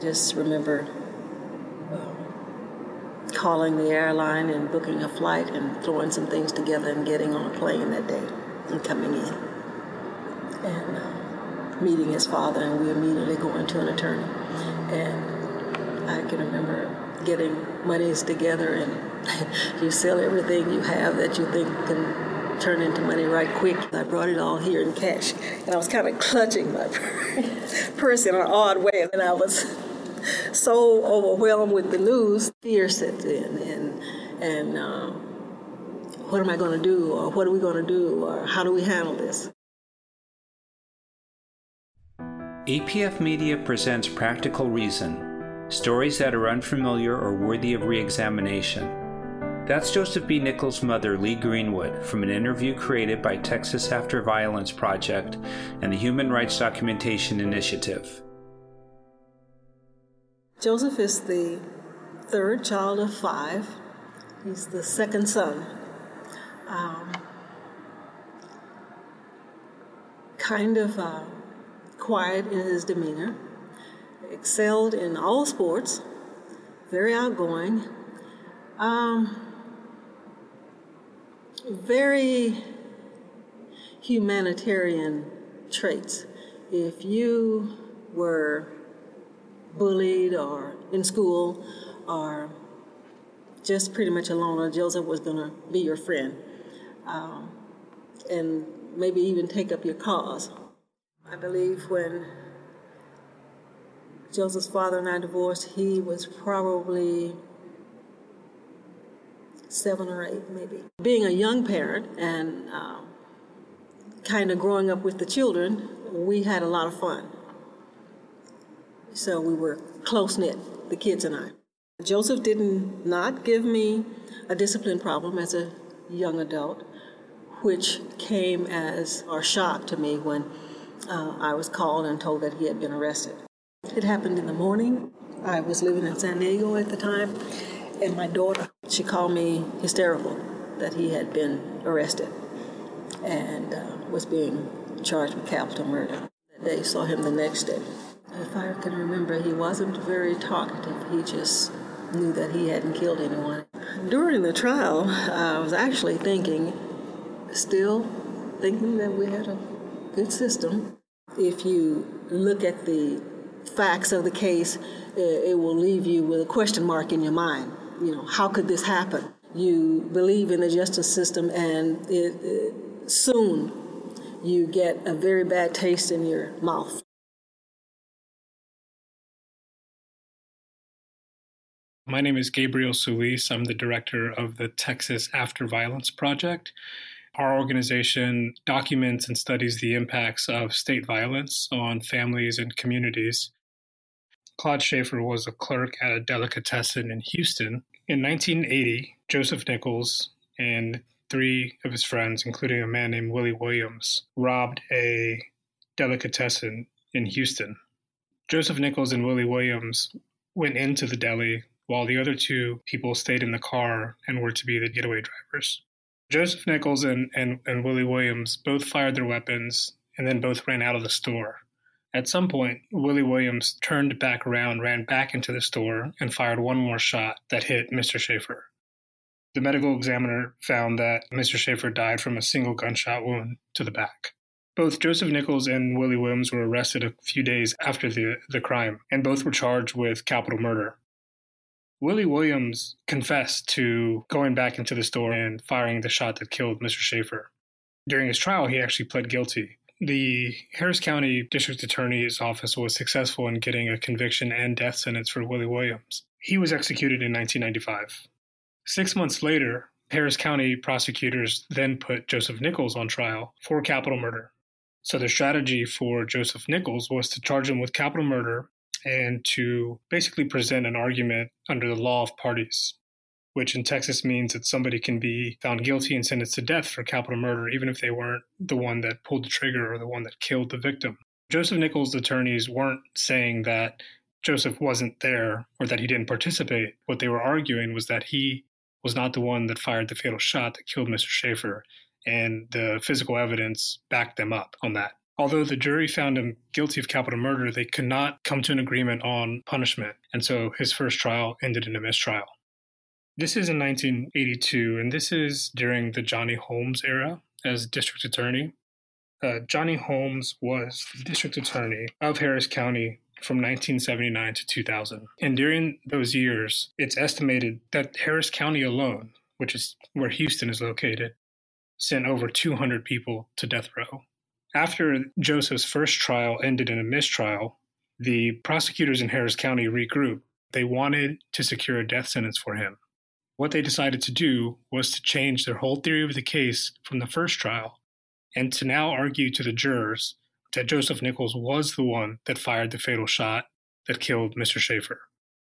Just remember calling the airline and booking a flight and throwing some things together and getting on a plane that day and coming in. And uh, meeting his father and we immediately going to an attorney. And i can remember getting monies together and you sell everything you have that you think can turn into money right quick. I brought it all here in cash and i was kind of clutching my purse in an odd way. And i was so overwhelmed with the news, fear sets in, and and um, what am I going to do, or what are we going to do, or how do we handle this? EPF Media presents Practical Reason stories that are unfamiliar or worthy of re examination. That's Joseph B. Nichols' mother, Lee Greenwood, from an interview created by Texas After Violence Project and the Human Rights Documentation Initiative. Joseph is the third child of five. He's the second son. Um, kind of uh, quiet in his demeanor, excelled in all sports, very outgoing, um, very humanitarian traits. If you were bullied or in school or just pretty much alone, or Joseph was going to be your friend um, and maybe even take up your cause. I believe when Joseph's father and I divorced, he was probably seven or eight, maybe. Being a young parent and um, kind of growing up with the children, we had a lot of fun. So we were close knit, the kids and I. Joseph did not not give me a discipline problem as a young adult, which came as a shock to me when uh, I was called and told that he had been arrested. It happened in the morning. I was living in San Diego at the time, and my daughter, she called me hysterical that he had been arrested and uh, was being charged with capital murder. They saw him the next day. If I can remember, he wasn't very talkative. He just knew that he hadn't killed anyone. During the trial, I was actually thinking, still thinking that we had a good system. If you look at the facts of the case, it will leave you with a question mark in your mind. You know, how could this happen? You believe in the justice system, and it, it, soon you get a very bad taste in your mouth. My name is Gabriel Solis. I'm the director of the Texas After Violence Project. Our organization documents and studies the impacts of state violence on families and communities. Claude Schaefer was a clerk at a delicatessen in Houston. In 1980, Joseph Nichols and three of his friends, including a man named Willie Williams, robbed a delicatessen in Houston. Joseph Nichols and Willie Williams went into the deli while the other two people stayed in the car and were to be the getaway drivers. Joseph Nichols and, and, and Willie Williams both fired their weapons and then both ran out of the store. At some point, Willie Williams turned back around, ran back into the store, and fired one more shot that hit Mr. Schaefer. The medical examiner found that Mr. Schaefer died from a single gunshot wound to the back. Both Joseph Nichols and Willie Williams were arrested a few days after the, the crime, and both were charged with capital murder. Willie Williams confessed to going back into the store and firing the shot that killed Mr. Schaefer. During his trial, he actually pled guilty. The Harris County District Attorney's Office was successful in getting a conviction and death sentence for Willie Williams. He was executed in 1995. Six months later, Harris County prosecutors then put Joseph Nichols on trial for capital murder. So the strategy for Joseph Nichols was to charge him with capital murder and to basically present an argument under the law of parties, which in Texas means that somebody can be found guilty and sentenced to death for capital murder, even if they weren't the one that pulled the trigger or the one that killed the victim. Joseph Nichols' attorneys weren't saying that Joseph wasn't there or that he didn't participate. What they were arguing was that he was not the one that fired the fatal shot that killed Mr. Schaefer, and the physical evidence backed them up on that. Although the jury found him guilty of capital murder, they could not come to an agreement on punishment, and so his first trial ended in a mistrial. This is in 1982, and this is during the Johnny Holmes era as district attorney. Uh, Johnny Holmes was district attorney of Harris County from 1979 to 2000. And during those years, it's estimated that Harris County alone, which is where Houston is located, sent over 200 people to death row. After Joseph's first trial ended in a mistrial, the prosecutors in Harris County regrouped. They wanted to secure a death sentence for him. What they decided to do was to change their whole theory of the case from the first trial and to now argue to the jurors that Joseph Nichols was the one that fired the fatal shot that killed Mr. Schaefer.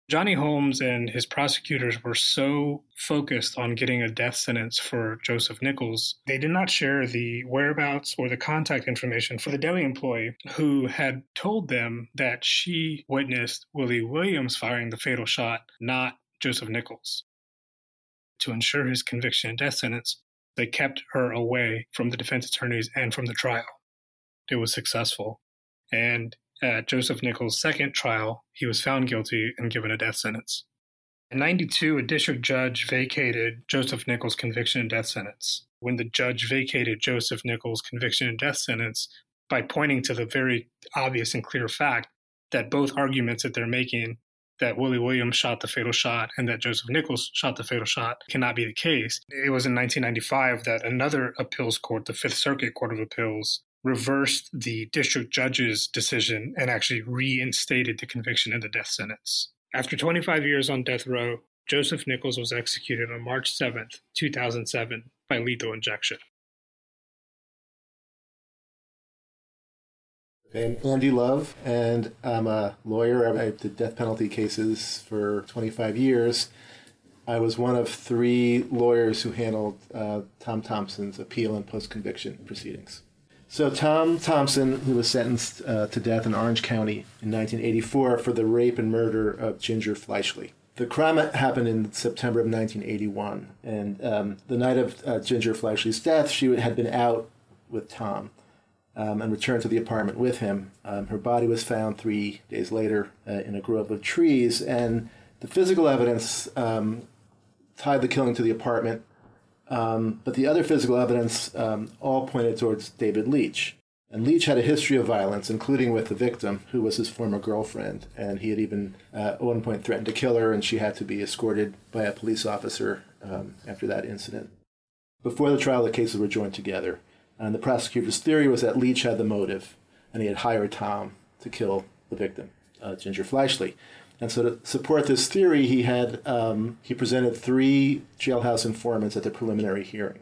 Johnny Holmes and his prosecutors were so focused on getting a death sentence for Joseph Nichols, they did not share the whereabouts or the contact information for the deli employee who had told them that she witnessed Willie Williams firing the fatal shot, not Joseph Nichols. To ensure his conviction and death sentence, they kept her away from the defense attorneys and from the trial. It was successful. And at Joseph Nichols' second trial, he was found guilty and given a death sentence. In 92, a district judge vacated Joseph Nichols' conviction and death sentence. When the judge vacated Joseph Nichols' conviction and death sentence by pointing to the very obvious and clear fact that both arguments that they're making that Willie Williams shot the fatal shot and that Joseph Nichols shot the fatal shot cannot be the case. It was in 1995 that another appeals court, the Fifth Circuit Court of Appeals, reversed the district judge's decision and actually reinstated the conviction and the death sentence. After 25 years on death row, Joseph Nichols was executed on March 7, 2007, by lethal injection. I'm Andy Love, and I'm a lawyer. I did death penalty cases for 25 years. I was one of three lawyers who handled uh, Tom Thompson's appeal and post conviction proceedings. So, Tom Thompson, who was sentenced uh, to death in Orange County in 1984 for the rape and murder of Ginger Fleischli. The crime happened in September of 1981, and um, the night of uh, Ginger Fleischli's death, she had been out with Tom um, and returned to the apartment with him. Um, her body was found three days later uh, in a grove of trees, and the physical evidence um, tied the killing to the apartment, um, but the other physical evidence um, all pointed towards David Leach. And Leach had a history of violence, including with the victim, who was his former girlfriend. And he had even uh, at one point threatened to kill her, and she had to be escorted by a police officer um, after that incident. Before the trial, the cases were joined together. And the prosecutor's theory was that Leach had the motive, and he had hired Tom to kill the victim, uh, Ginger Fleischli. And so, to support this theory, he had um, he presented three jailhouse informants at the preliminary hearing.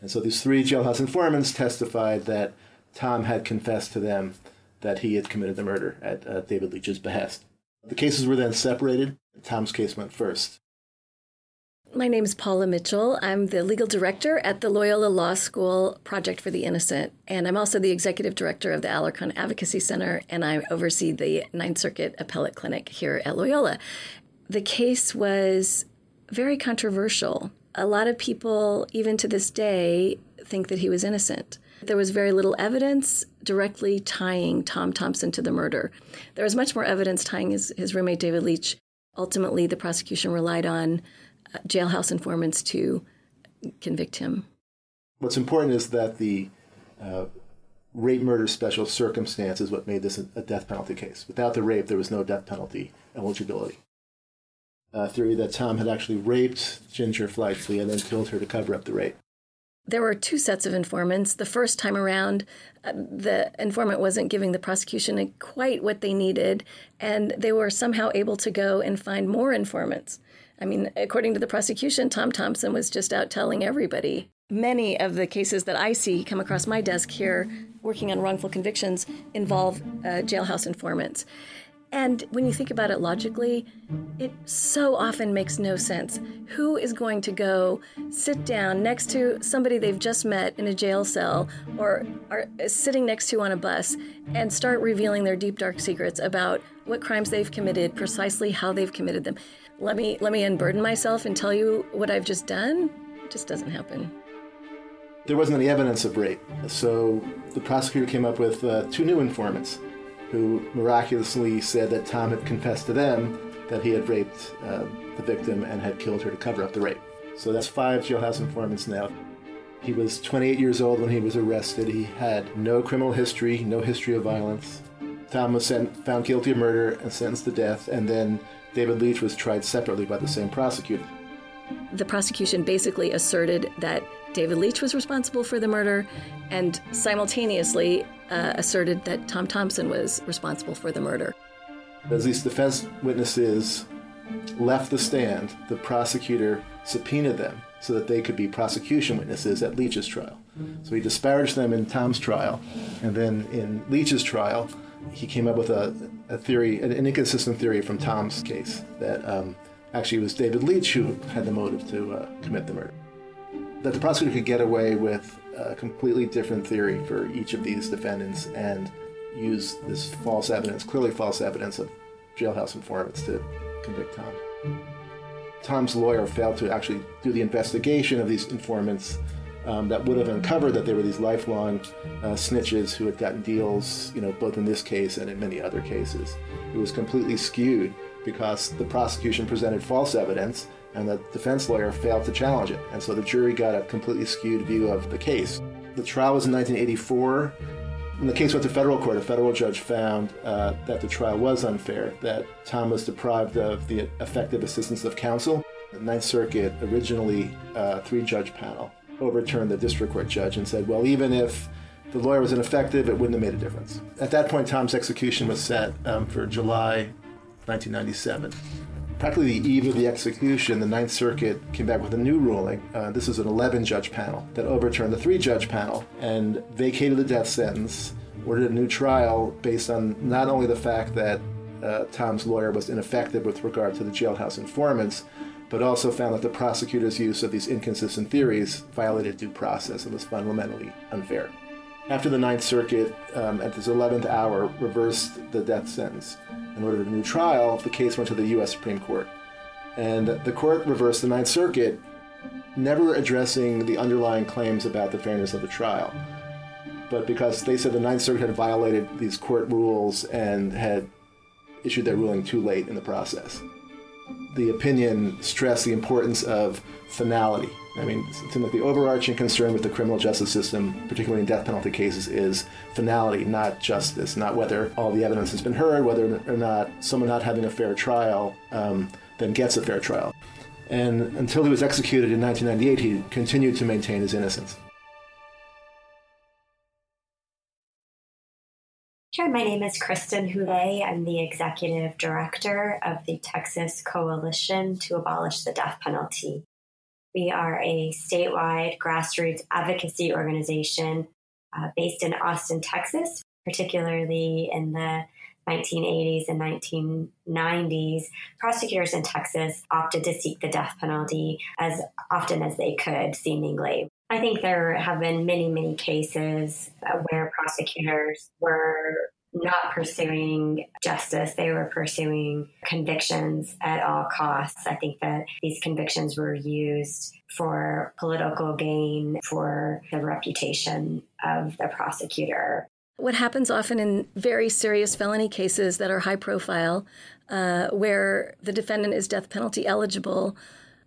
And so, these three jailhouse informants testified that Tom had confessed to them that he had committed the murder at uh, David Leach's behest. The cases were then separated. Tom's case went first. My name is Paula Mitchell. I'm the legal director at the Loyola Law School Project for the Innocent, and I'm also the executive director of the Alarcon Advocacy Center, and I oversee the Ninth Circuit Appellate Clinic here at Loyola. The case was very controversial. A lot of people, even to this day, think that he was innocent. There was very little evidence directly tying Tom Thompson to the murder. There was much more evidence tying his, his roommate David Leach. Ultimately, the prosecution relied on jailhouse informants to convict him. What's important is that the uh, rape murder special circumstance is what made this a death penalty case. Without the rape, there was no death penalty eligibility. A theory that Tom had actually raped Ginger Fleischli and then killed her to cover up the rape. There were two sets of informants. The first time around, uh, the informant wasn't giving the prosecution quite what they needed, and they were somehow able to go and find more informants. I mean, according to the prosecution, Tom Thompson was just out telling everybody. Many of the cases that I see come across my desk here working on wrongful convictions involve uh, jailhouse informants. And when you think about it logically, it so often makes no sense. Who is going to go sit down next to somebody they've just met in a jail cell or are sitting next to on a bus and start revealing their deep, dark secrets about what crimes they've committed, precisely how they've committed them? Let me let me unburden myself and tell you what I've just done, it just doesn't happen. there wasn't any evidence of rape. So the prosecutor came up with uh, two new informants who miraculously said that Tom had confessed to them that he had raped uh, the victim and had killed her to cover up the rape. So that's five jailhouse informants now. He was 28 years old when he was arrested. He had no criminal history, no history of violence. Tom was sent, found guilty of murder and sentenced to death, and then David Leach was tried separately by the same prosecutor. The prosecution basically asserted that David Leach was responsible for the murder and simultaneously uh, asserted that Tom Thompson was responsible for the murder. As these defense witnesses left the stand, the prosecutor subpoenaed them so that they could be prosecution witnesses at Leach's trial. So he disparaged them in Tom's trial, and then in Leach's trial, he came up with a, a theory, an inconsistent theory from Tom's case that um, actually it was David Leach who had the motive to uh, commit the murder. That the prosecutor could get away with a completely different theory for each of these defendants and use this false evidence, clearly false evidence of jailhouse informants to convict Tom. Tom's lawyer failed to actually do the investigation of these informants um, that would have uncovered that they were these lifelong uh, snitches who had gotten deals, you know, both in this case and in many other cases. It was completely skewed because the prosecution presented false evidence and the defense lawyer failed to challenge it. And so the jury got a completely skewed view of the case. The trial was in 1984. When the case went to federal court, a federal judge found uh, that the trial was unfair, that Tom was deprived of the effective assistance of counsel. The Ninth Circuit, originally a uh, three judge panel, overturned the district court judge and said, well, even if the lawyer was ineffective, it wouldn't have made a difference. At that point, Tom's execution was set um, for July 1997. Practically the eve of the execution, the Ninth Circuit came back with a new ruling. Uh, this is an 11 judge panel that overturned the three judge panel and vacated the death sentence, ordered a new trial based on not only the fact that uh, Tom's lawyer was ineffective with regard to the jailhouse informants, but also found that the prosecutor's use of these inconsistent theories violated due process and was fundamentally unfair. After the Ninth Circuit, um, at this 11th hour, reversed the death sentence and ordered a new trial, the case went to the U.S. Supreme Court. And the court reversed the Ninth Circuit, never addressing the underlying claims about the fairness of the trial. But because they said the Ninth Circuit had violated these court rules and had issued their ruling too late in the process the opinion stressed the importance of finality. I mean, it seems like the overarching concern with the criminal justice system, particularly in death penalty cases, is finality, not justice, not whether all the evidence has been heard, whether or not someone not having a fair trial um, then gets a fair trial. And until he was executed in 1998, he continued to maintain his innocence. Sure. My name is Kristen Houle. I'm the executive director of the Texas Coalition to Abolish the Death Penalty. We are a statewide grassroots advocacy organization uh, based in Austin, Texas, particularly in the 1980s and 1990s, prosecutors in Texas opted to seek the death penalty as often as they could, seemingly. I think there have been many, many cases where prosecutors were not pursuing justice. They were pursuing convictions at all costs. I think that these convictions were used for political gain, for the reputation of the prosecutor. What happens often in very serious felony cases that are high profile, uh, where the defendant is death penalty eligible,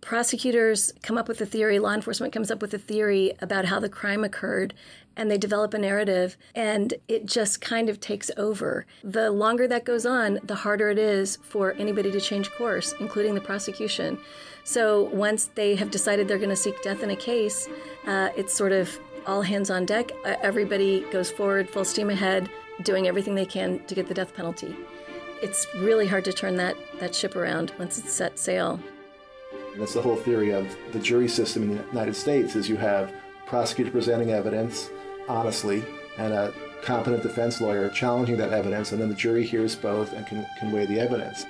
prosecutors come up with a theory, law enforcement comes up with a theory about how the crime occurred, and they develop a narrative, and it just kind of takes over. The longer that goes on, the harder it is for anybody to change course, including the prosecution. So once they have decided they're going to seek death in a case, uh, it's sort of all hands on deck. Everybody goes forward, full steam ahead, doing everything they can to get the death penalty. It's really hard to turn that, that ship around once it's set sail. That's the whole theory of the jury system in the United States is you have prosecutor presenting evidence honestly and a competent defense lawyer challenging that evidence, and then the jury hears both and can, can weigh the evidence.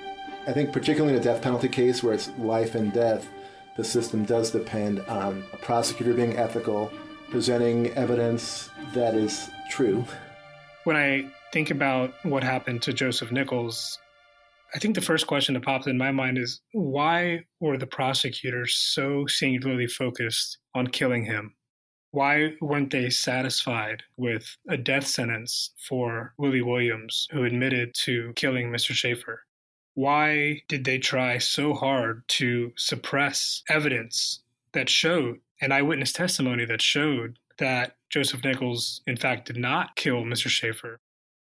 I think, particularly in a death penalty case where it's life and death, the system does depend on a prosecutor being ethical, presenting evidence that is true. When I think about what happened to Joseph Nichols, I think the first question that pops in my mind is why were the prosecutors so singularly focused on killing him? Why weren't they satisfied with a death sentence for Willie Williams, who admitted to killing Mr. Schaefer? Why did they try so hard to suppress evidence that showed, an eyewitness testimony that showed that Joseph Nichols, in fact, did not kill Mr. Schaefer?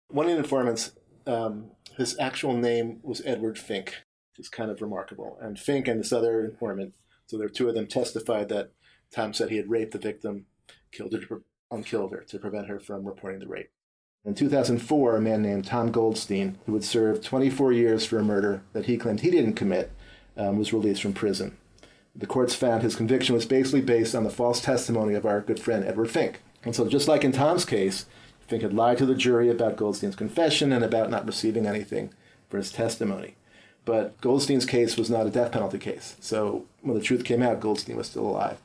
One of the informants, um, his actual name was Edward Fink, which is kind of remarkable. And Fink and this other informant, so there were two of them, testified that Tom said he had raped the victim, killed her, unkilled her to prevent her from reporting the rape. In 2004, a man named Tom Goldstein, who had served 24 years for a murder that he claimed he didn't commit, um, was released from prison. The courts found his conviction was basically based on the false testimony of our good friend Edward Fink. And so, just like in Tom's case, Fink had lied to the jury about Goldstein's confession and about not receiving anything for his testimony. But Goldstein's case was not a death penalty case. So when the truth came out, Goldstein was still alive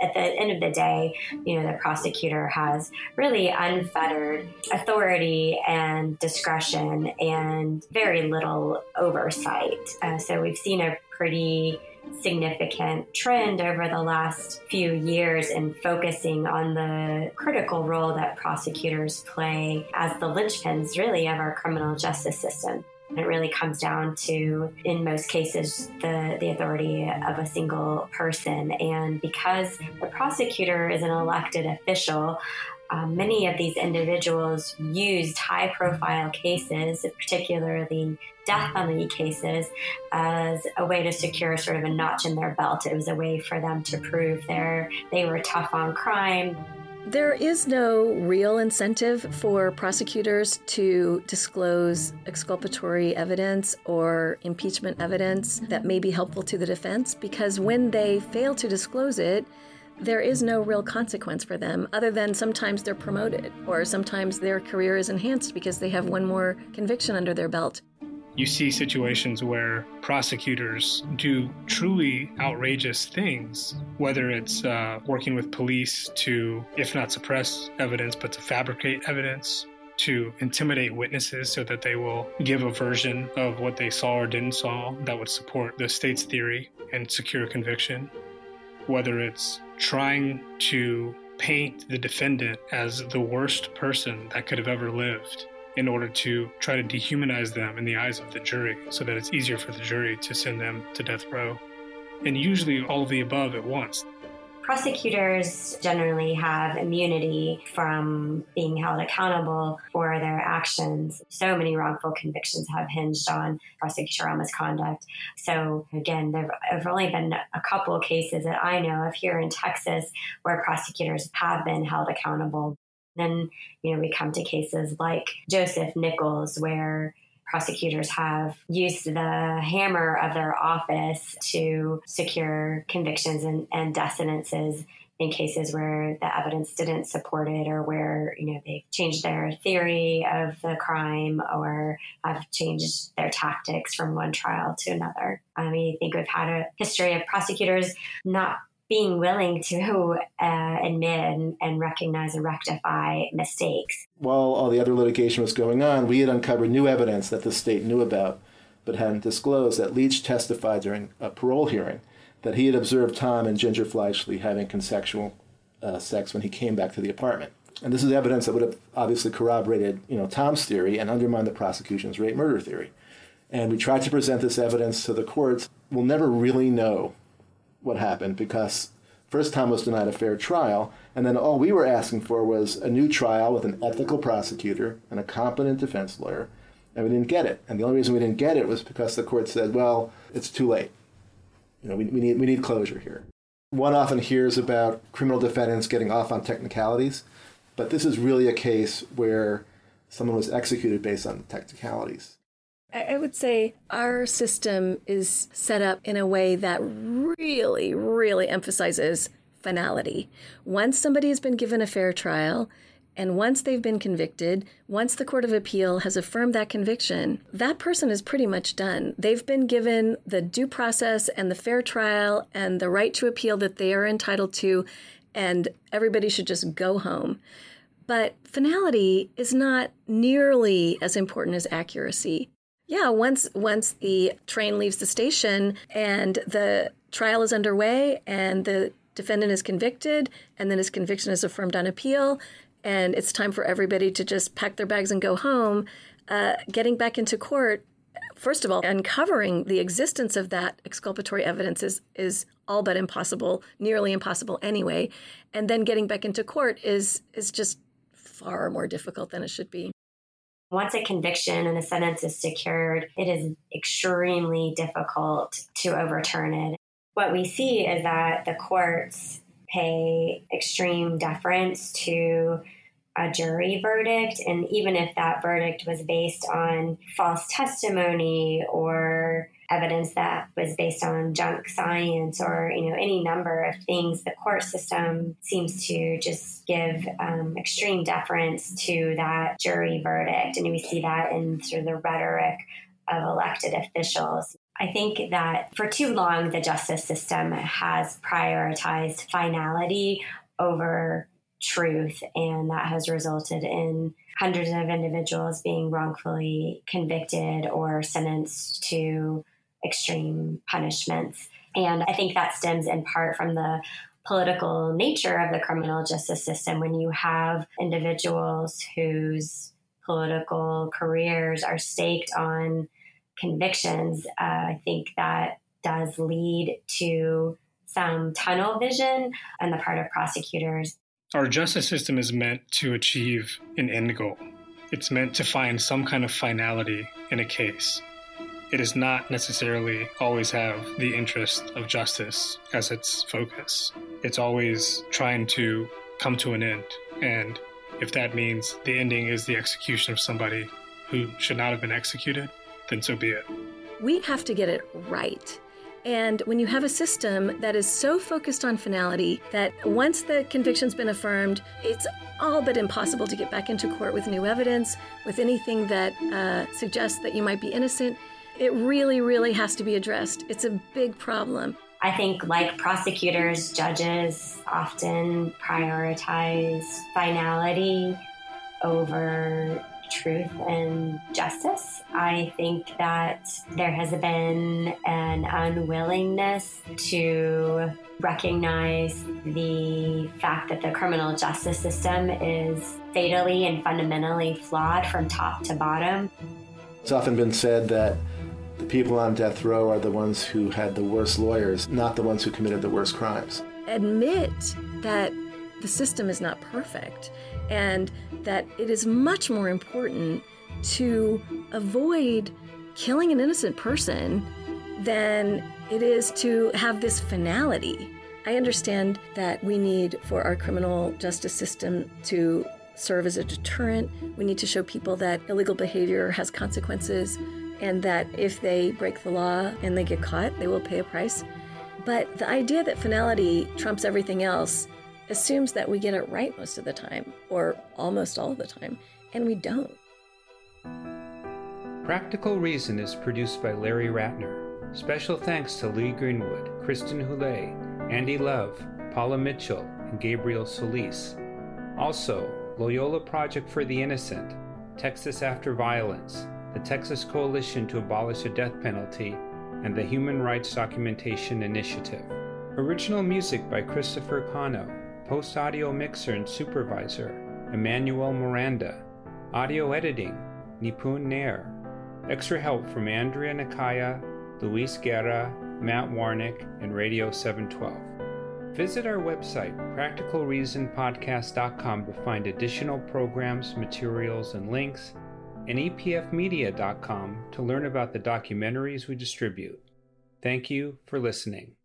at the end of the day, you know, the prosecutor has really unfettered authority and discretion and very little oversight. Uh, so we've seen a pretty significant trend over the last few years in focusing on the critical role that prosecutors play as the linchpins, really, of our criminal justice system. It really comes down to, in most cases, the, the authority of a single person. And because the prosecutor is an elected official, um, many of these individuals used high profile cases, particularly death penalty cases, as a way to secure sort of a notch in their belt. It was a way for them to prove they they were tough on crime, there is no real incentive for prosecutors to disclose exculpatory evidence or impeachment evidence that may be helpful to the defense because when they fail to disclose it, there is no real consequence for them other than sometimes they're promoted or sometimes their career is enhanced because they have one more conviction under their belt. You see situations where prosecutors do truly outrageous things, whether it's uh, working with police to, if not suppress evidence, but to fabricate evidence, to intimidate witnesses so that they will give a version of what they saw or didn't saw that would support the state's theory and secure conviction, whether it's trying to paint the defendant as the worst person that could have ever lived in order to try to dehumanize them in the eyes of the jury so that it's easier for the jury to send them to death row. And usually all of the above at once. Prosecutors generally have immunity from being held accountable for their actions. So many wrongful convictions have hinged on prosecutorial misconduct. So, again, there have only been a couple of cases that I know of here in Texas where prosecutors have been held accountable then, you know, we come to cases like Joseph Nichols, where prosecutors have used the hammer of their office to secure convictions and, and death sentences in cases where the evidence didn't support it or where you know they've changed their theory of the crime or have changed their tactics from one trial to another. I mean, I think we've had a history of prosecutors not being willing to uh, admit and, and, recognize and rectify mistakes. While all the other litigation was going on, we had uncovered new evidence that the state knew about but hadn't disclosed that Leach testified during a parole hearing that he had observed Tom and Ginger Fleischli having consensual uh, sex when he came back to the apartment. And this is evidence that would have obviously corroborated, you know, Tom's theory and undermined the prosecution's rape murder theory. And we tried to present this evidence to the courts. We'll never really know what happened because first Tom was denied a fair trial, and then all we were asking for was a new trial with an ethical prosecutor and a competent defense lawyer, and we didn't get it. And the only reason we didn't get it was because the court said, well, it's too late. You know, we, we, need, we need closure here. One often hears about criminal defendants getting off on technicalities, but this is really a case where someone was executed based on technicalities. I would say our system is set up in a way that really, really emphasizes finality. Once somebody has been given a fair trial, and once they've been convicted, once the Court of Appeal has affirmed that conviction, that person is pretty much done. They've been given the due process and the fair trial and the right to appeal that they are entitled to, and everybody should just go home. But finality is not nearly as important as accuracy. Yeah, once once the train leaves the station and the trial is underway and the defendant is convicted and then his conviction is affirmed on appeal and it's time for everybody to just pack their bags and go home, uh, getting back into court, first of all, uncovering the existence of that exculpatory evidence is, is all but impossible, nearly impossible anyway. And then getting back into court is, is just far more difficult than it should be. Once a conviction and a sentence is secured, it is extremely difficult to overturn it. What we see is that the courts pay extreme deference to a jury verdict. And even if that verdict was based on false testimony or evidence that was based on junk science or you know any number of things the court system seems to just give um, extreme deference to that jury verdict. And we see that in sort of the rhetoric of elected officials. I think that for too long, the justice system has prioritized finality over truth, and that has resulted in hundreds of individuals being wrongfully convicted or sentenced to extreme punishments. And I think that stems in part from the political nature of the criminal justice system when you have individuals whose political careers are staked on convictions. Uh, I think that does lead to some tunnel vision on the part of prosecutors. Our justice system is meant to achieve an end goal. It's meant to find some kind of finality in a case. It does not necessarily always have the interest of justice as its focus. It's always trying to come to an end. And if that means the ending is the execution of somebody who should not have been executed, then so be it. We have to get it right. And when you have a system that is so focused on finality that once the conviction's been affirmed, it's all but impossible to get back into court with new evidence, with anything that uh, suggests that you might be innocent, it really, really has to be addressed. It's a big problem. I think, like prosecutors, judges often prioritize finality over truth and justice. I think that there has been an unwillingness to recognize the fact that the criminal justice system is fatally and fundamentally flawed from top to bottom. It's often been said that the people on death row are the ones who had the worst lawyers, not the ones who committed the worst crimes. Admit that the system is not perfect and that it is much more important to avoid killing an innocent person than it is to have this finality. I understand that we need for our criminal justice system to serve as a deterrent. We need to show people that illegal behavior has consequences and that if they break the law and they get caught, they will pay a price. But the idea that finality trumps everything else assumes that we get it right most of the time, or almost all the time, and we don't. Practical Reason is produced by Larry Ratner. Special thanks to Lee Greenwood, Kristen Houle, Andy Love, Paula Mitchell, and Gabriel Solis. Also, Loyola Project for the Innocent, Texas After Violence, the Texas Coalition to Abolish the Death Penalty, and the Human Rights Documentation Initiative. Original music by Christopher Cano. Post audio mixer and supervisor, Emmanuel Miranda. Audio editing, Nipun Nair. Extra help from Andrea Nakaya, Luis Guerra, Matt Warnick, and Radio 712. Visit our website, practicalreasonpodcast.com, to find additional programs, materials, and links, and epfmedia.com to learn about the documentaries we distribute. Thank you for listening.